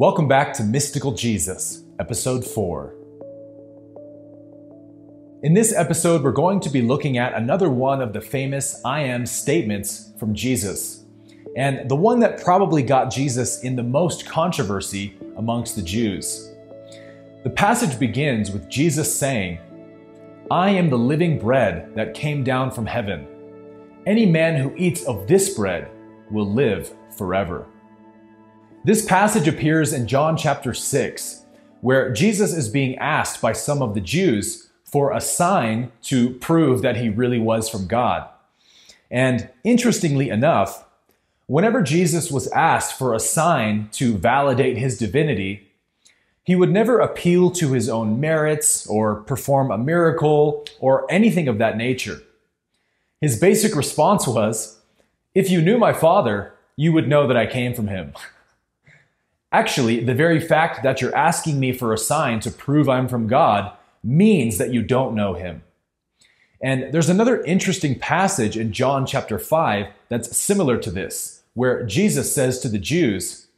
Welcome back to Mystical Jesus, Episode 4. In this episode, we're going to be looking at another one of the famous I am statements from Jesus, and the one that probably got Jesus in the most controversy amongst the Jews. The passage begins with Jesus saying, I am the living bread that came down from heaven. Any man who eats of this bread will live forever. This passage appears in John chapter 6, where Jesus is being asked by some of the Jews for a sign to prove that he really was from God. And interestingly enough, whenever Jesus was asked for a sign to validate his divinity, he would never appeal to his own merits or perform a miracle or anything of that nature. His basic response was, If you knew my Father, you would know that I came from him. Actually, the very fact that you're asking me for a sign to prove I'm from God means that you don't know him. And there's another interesting passage in John chapter 5 that's similar to this, where Jesus says to the Jews,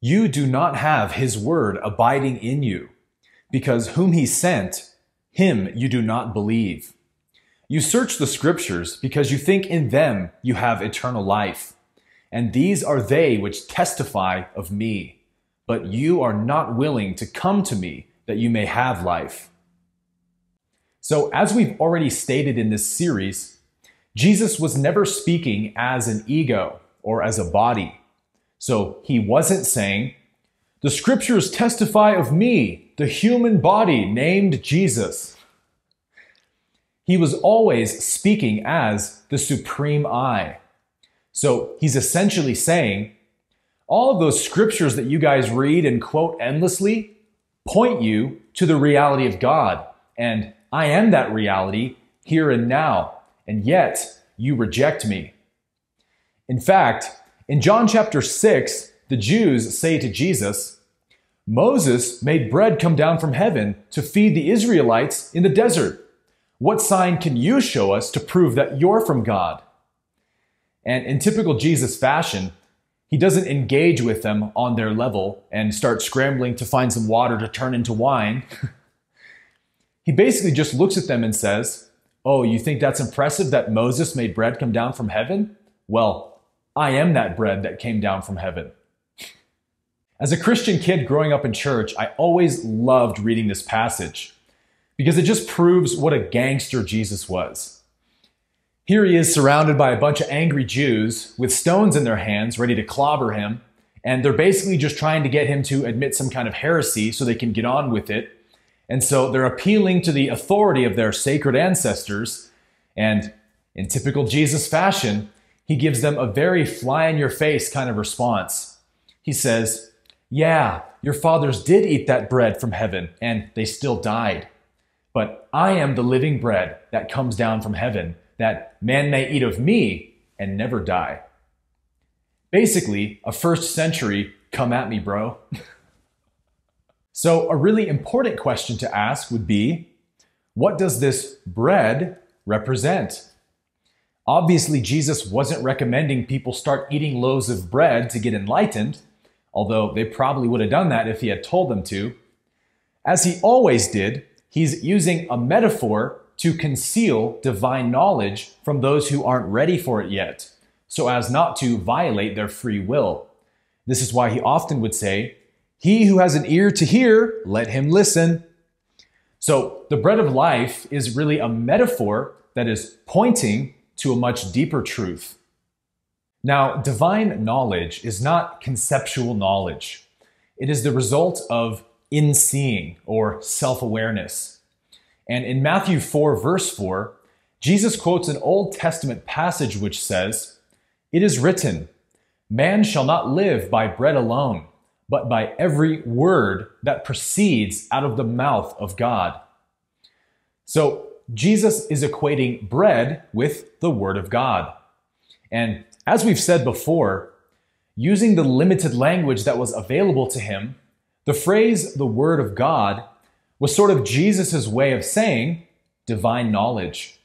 You do not have his word abiding in you, because whom he sent, him you do not believe. You search the scriptures because you think in them you have eternal life and these are they which testify of me. But you are not willing to come to me that you may have life. So, as we've already stated in this series, Jesus was never speaking as an ego or as a body. So, he wasn't saying, The scriptures testify of me, the human body named Jesus. He was always speaking as the supreme I, so he's essentially saying, all of those scriptures that you guys read and quote endlessly point you to the reality of God. And I am that reality here and now. And yet you reject me. In fact, in John chapter 6, the Jews say to Jesus, Moses made bread come down from heaven to feed the Israelites in the desert. What sign can you show us to prove that you're from God? And in typical Jesus fashion, he doesn't engage with them on their level and start scrambling to find some water to turn into wine. he basically just looks at them and says, Oh, you think that's impressive that Moses made bread come down from heaven? Well, I am that bread that came down from heaven. As a Christian kid growing up in church, I always loved reading this passage because it just proves what a gangster Jesus was. Here he is surrounded by a bunch of angry Jews with stones in their hands, ready to clobber him. And they're basically just trying to get him to admit some kind of heresy so they can get on with it. And so they're appealing to the authority of their sacred ancestors. And in typical Jesus fashion, he gives them a very fly in your face kind of response. He says, Yeah, your fathers did eat that bread from heaven, and they still died. But I am the living bread that comes down from heaven that man may eat of me and never die. Basically, a first century come at me, bro. so, a really important question to ask would be what does this bread represent? Obviously, Jesus wasn't recommending people start eating loaves of bread to get enlightened, although they probably would have done that if he had told them to. As he always did, he's using a metaphor to conceal divine knowledge from those who aren't ready for it yet, so as not to violate their free will. This is why he often would say, He who has an ear to hear, let him listen. So the bread of life is really a metaphor that is pointing to a much deeper truth. Now, divine knowledge is not conceptual knowledge. It is the result of in seeing or self awareness. And in Matthew 4, verse 4, Jesus quotes an Old Testament passage which says, It is written, Man shall not live by bread alone, but by every word that proceeds out of the mouth of God. So, Jesus is equating bread with the Word of God. And as we've said before, using the limited language that was available to him, the phrase the Word of God was sort of Jesus' way of saying divine knowledge.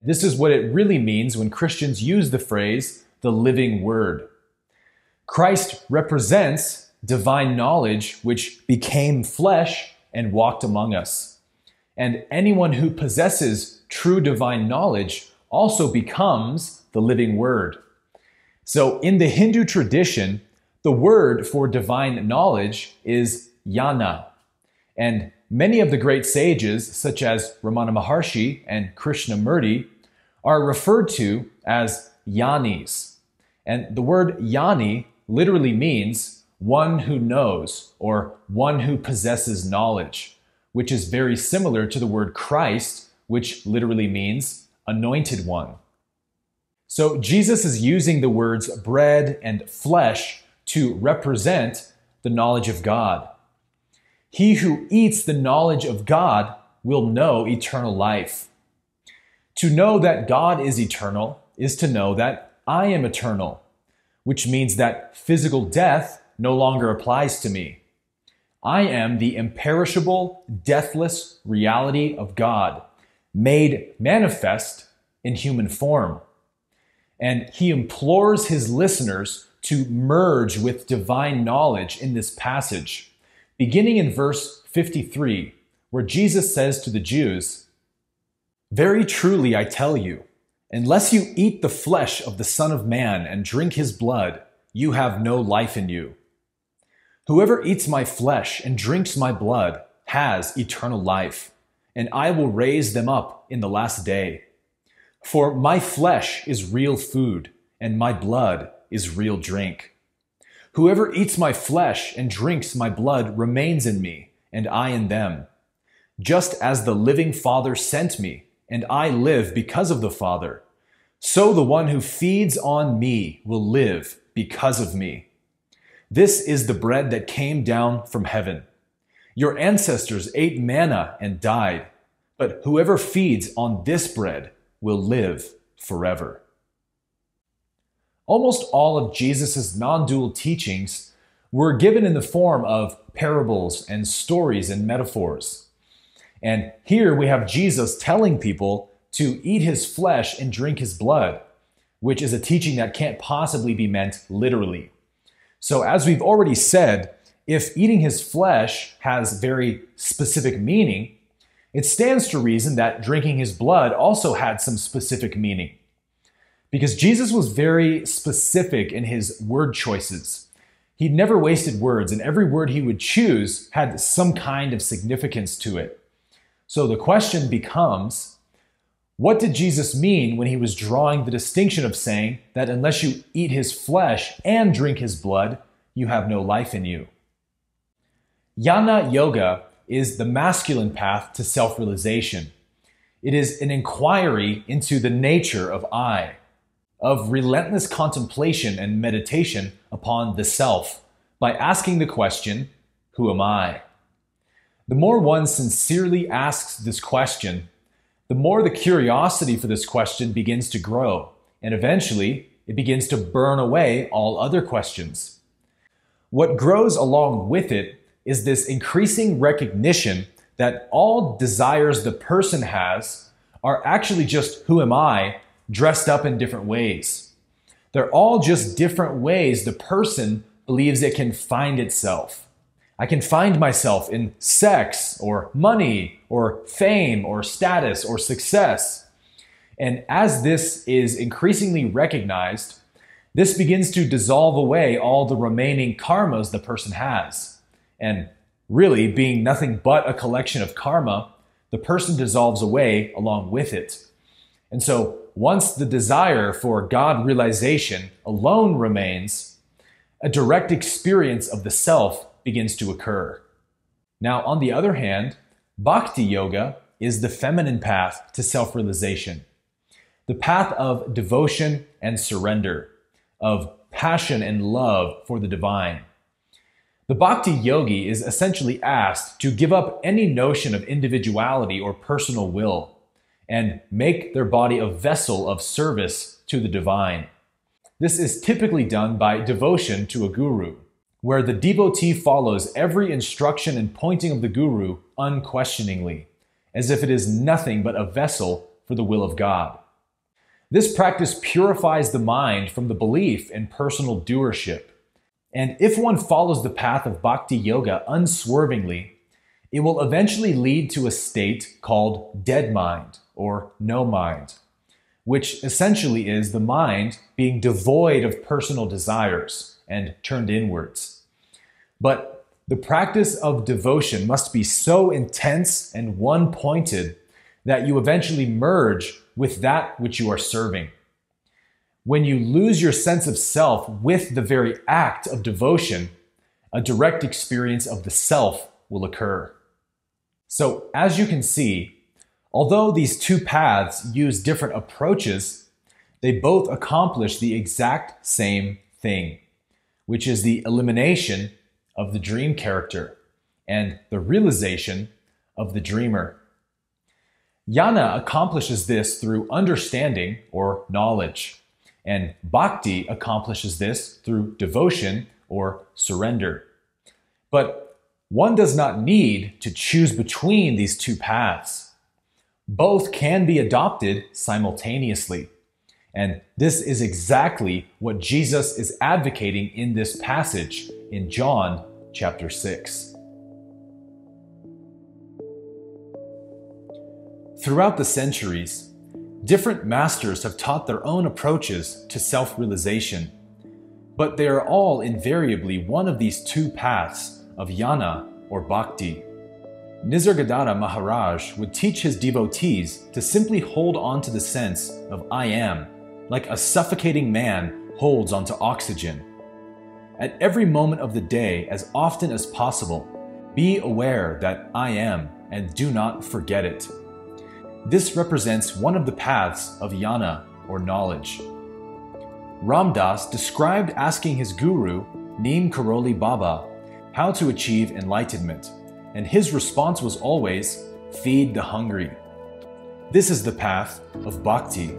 This is what it really means when Christians use the phrase the living word. Christ represents divine knowledge which became flesh and walked among us. And anyone who possesses true divine knowledge also becomes the living word. So, in the Hindu tradition, the word for divine knowledge is jnana. And many of the great sages, such as Ramana Maharshi and Krishnamurti, are referred to as jnanis. And the word jnani literally means one who knows or one who possesses knowledge, which is very similar to the word Christ, which literally means anointed one. So Jesus is using the words bread and flesh to represent the knowledge of God. He who eats the knowledge of God will know eternal life. To know that God is eternal is to know that I am eternal, which means that physical death no longer applies to me. I am the imperishable, deathless reality of God, made manifest in human form and he implores his listeners to merge with divine knowledge in this passage, beginning in verse 53, where Jesus says to the Jews, Very truly I tell you, unless you eat the flesh of the Son of Man and drink his blood, you have no life in you. Whoever eats my flesh and drinks my blood has eternal life, and I will raise them up in the last day. For my flesh is real food, and my blood is real drink. Whoever eats my flesh and drinks my blood remains in me, and I in them. Just as the living Father sent me, and I live because of the Father, so the one who feeds on me will live because of me. This is the bread that came down from heaven. Your ancestors ate manna and died, but whoever feeds on this bread will live forever. Almost all of Jesus' non dual teachings were given in the form of parables and stories and metaphors. And here we have Jesus telling people to eat his flesh and drink his blood, which is a teaching that can't possibly be meant literally. So, as we've already said, if eating his flesh has very specific meaning, it stands to reason that drinking his blood also had some specific meaning. Because Jesus was very specific in his word choices. He never wasted words, and every word he would choose had some kind of significance to it. So the question becomes what did Jesus mean when he was drawing the distinction of saying that unless you eat his flesh and drink his blood, you have no life in you? Jnana Yoga is the masculine path to self realization. It is an inquiry into the nature of I, of relentless contemplation and meditation upon the self by asking the question, Who am I? The more one sincerely asks this question, the more the curiosity for this question begins to grow, and eventually it begins to burn away all other questions. What grows along with it is this increasing recognition that all desires the person has are actually just who am I dressed up in different ways. They're all just different ways the person believes it can find itself. I can find myself in sex or money or fame or status or success. And as this is increasingly recognized, this begins to dissolve away all the remaining karmas the person has. And really, being nothing but a collection of karma, the person dissolves away along with it. And so, once the desire for God realization alone remains, a direct experience of the self begins to occur. Now, on the other hand, bhakti yoga is the feminine path to self realization, the path of devotion and surrender, of passion and love for the divine. The bhakti yogi is essentially asked to give up any notion of individuality or personal will and make their body a vessel of service to the divine. This is typically done by devotion to a guru, where the devotee follows every instruction and pointing of the guru unquestioningly, as if it is nothing but a vessel for the will of God. This practice purifies the mind from the belief in personal doership And if one follows the path of bhakti yoga unswervingly, it will eventually lead to a state called dead mind or no mind, which essentially is the mind being devoid of personal desires and turned inwards. But the practice of devotion must be so intense and one pointed that you eventually merge with that which you are serving. When you lose your sense of self with the very act of devotion, a direct experience of the self will occur. So, as you can see, although these two paths use different approaches, they both accomplish the exact same thing, which is the elimination of the dream character and the realization of the dreamer. Jnana accomplishes this through understanding or knowledge, and bhakti accomplishes this through devotion or surrender. But one does not need to choose between these two paths. Both can be adopted simultaneously. And this is exactly what Jesus is advocating in this passage in John chapter 6. Throughout the centuries, different masters have taught their own approaches to self realization, but they are all invariably one of these two paths of jnana or bhakti. Nisargadatta Maharaj would teach his devotees to simply hold on to the sense of I am, like a suffocating man holds onto oxygen. At every moment of the day, as often as possible, be aware that I am and do not forget it. This represents one of the paths of jnana or knowledge. Ram Dass described asking his guru, Neem Karoli Baba, how to achieve enlightenment, and his response was always, Feed the hungry. This is the path of bhakti.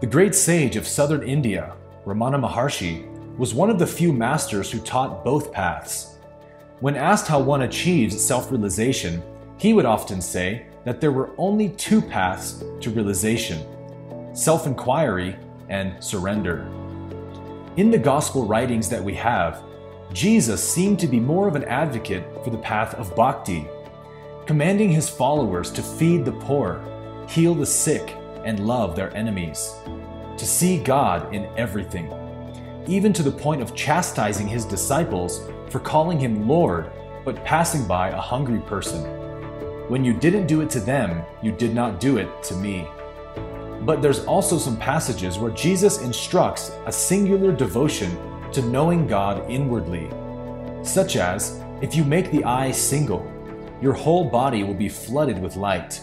The great sage of southern India, Ramana Maharshi, was one of the few masters who taught both paths. When asked how one achieves self realization, he would often say that there were only two paths to realization self inquiry and surrender. In the gospel writings that we have, Jesus seemed to be more of an advocate for the path of bhakti, commanding his followers to feed the poor, heal the sick, and love their enemies, to see God in everything, even to the point of chastising his disciples for calling him Lord but passing by a hungry person. When you didn't do it to them, you did not do it to me. But there's also some passages where Jesus instructs a singular devotion to knowing God inwardly, such as if you make the eye single, your whole body will be flooded with light.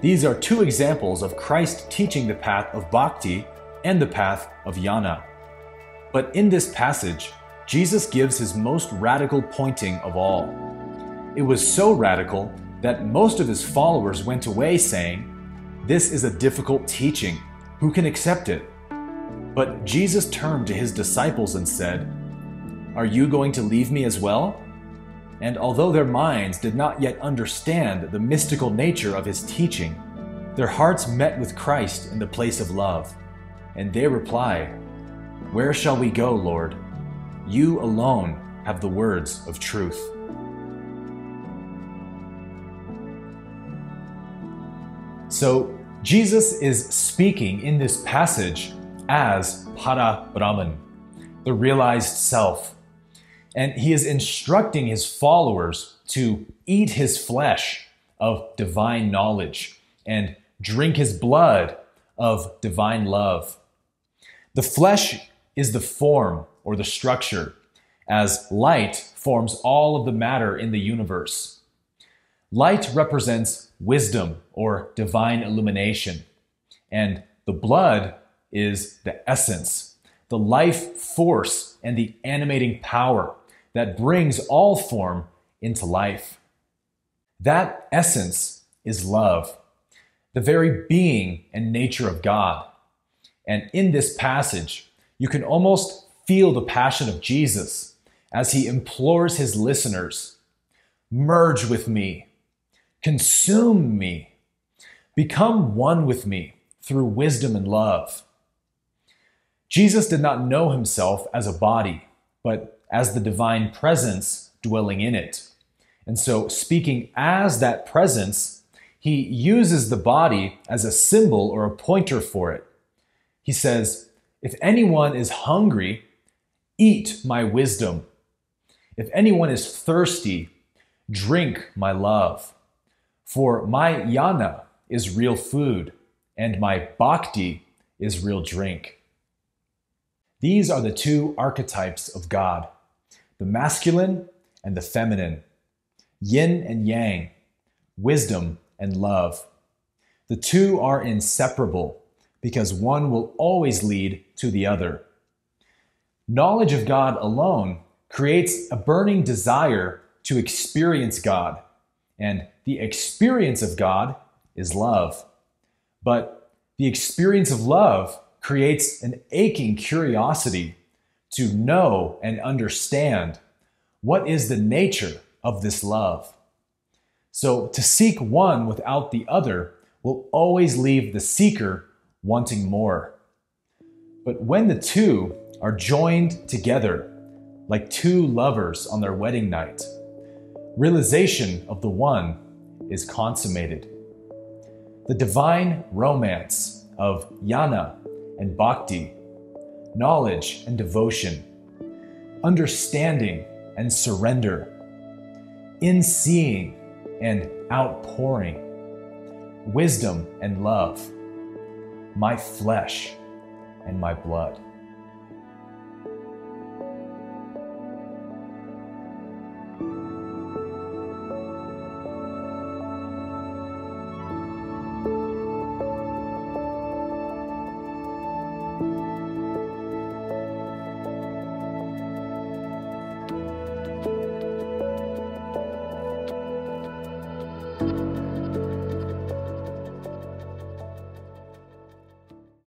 These are two examples of Christ teaching the path of bhakti and the path of jnana. But in this passage, Jesus gives his most radical pointing of all. It was so radical that most of his followers went away saying, This is a difficult teaching. Who can accept it? But Jesus turned to his disciples and said, Are you going to leave me as well? And although their minds did not yet understand the mystical nature of his teaching, their hearts met with Christ in the place of love. And they reply, Where shall we go, Lord? You alone have the words of truth. So, Jesus is speaking in this passage as Para Brahman, the realized self. And he is instructing his followers to eat his flesh of divine knowledge and drink his blood of divine love. The flesh is the form or the structure, as light forms all of the matter in the universe. Light represents wisdom or divine illumination. And the blood is the essence, the life force, and the animating power that brings all form into life. That essence is love, the very being and nature of God. And in this passage, you can almost feel the passion of Jesus as he implores his listeners merge with me Consume me. Become one with me through wisdom and love. Jesus did not know himself as a body, but as the divine presence dwelling in it. And so, speaking as that presence, he uses the body as a symbol or a pointer for it. He says, If anyone is hungry, eat my wisdom. If anyone is thirsty, drink my love. For my jnana is real food, and my bhakti is real drink. These are the two archetypes of God the masculine and the feminine, yin and yang, wisdom and love. The two are inseparable because one will always lead to the other. Knowledge of God alone creates a burning desire to experience God, and the experience of God is love. But the experience of love creates an aching curiosity to know and understand what is the nature of this love. So, to seek one without the other will always leave the seeker wanting more. But when the two are joined together, like two lovers on their wedding night, realization of the one is consummated. The divine romance of Jnana and Bhakti, knowledge and devotion, understanding and surrender, in seeing and outpouring, wisdom and love, my flesh and my blood.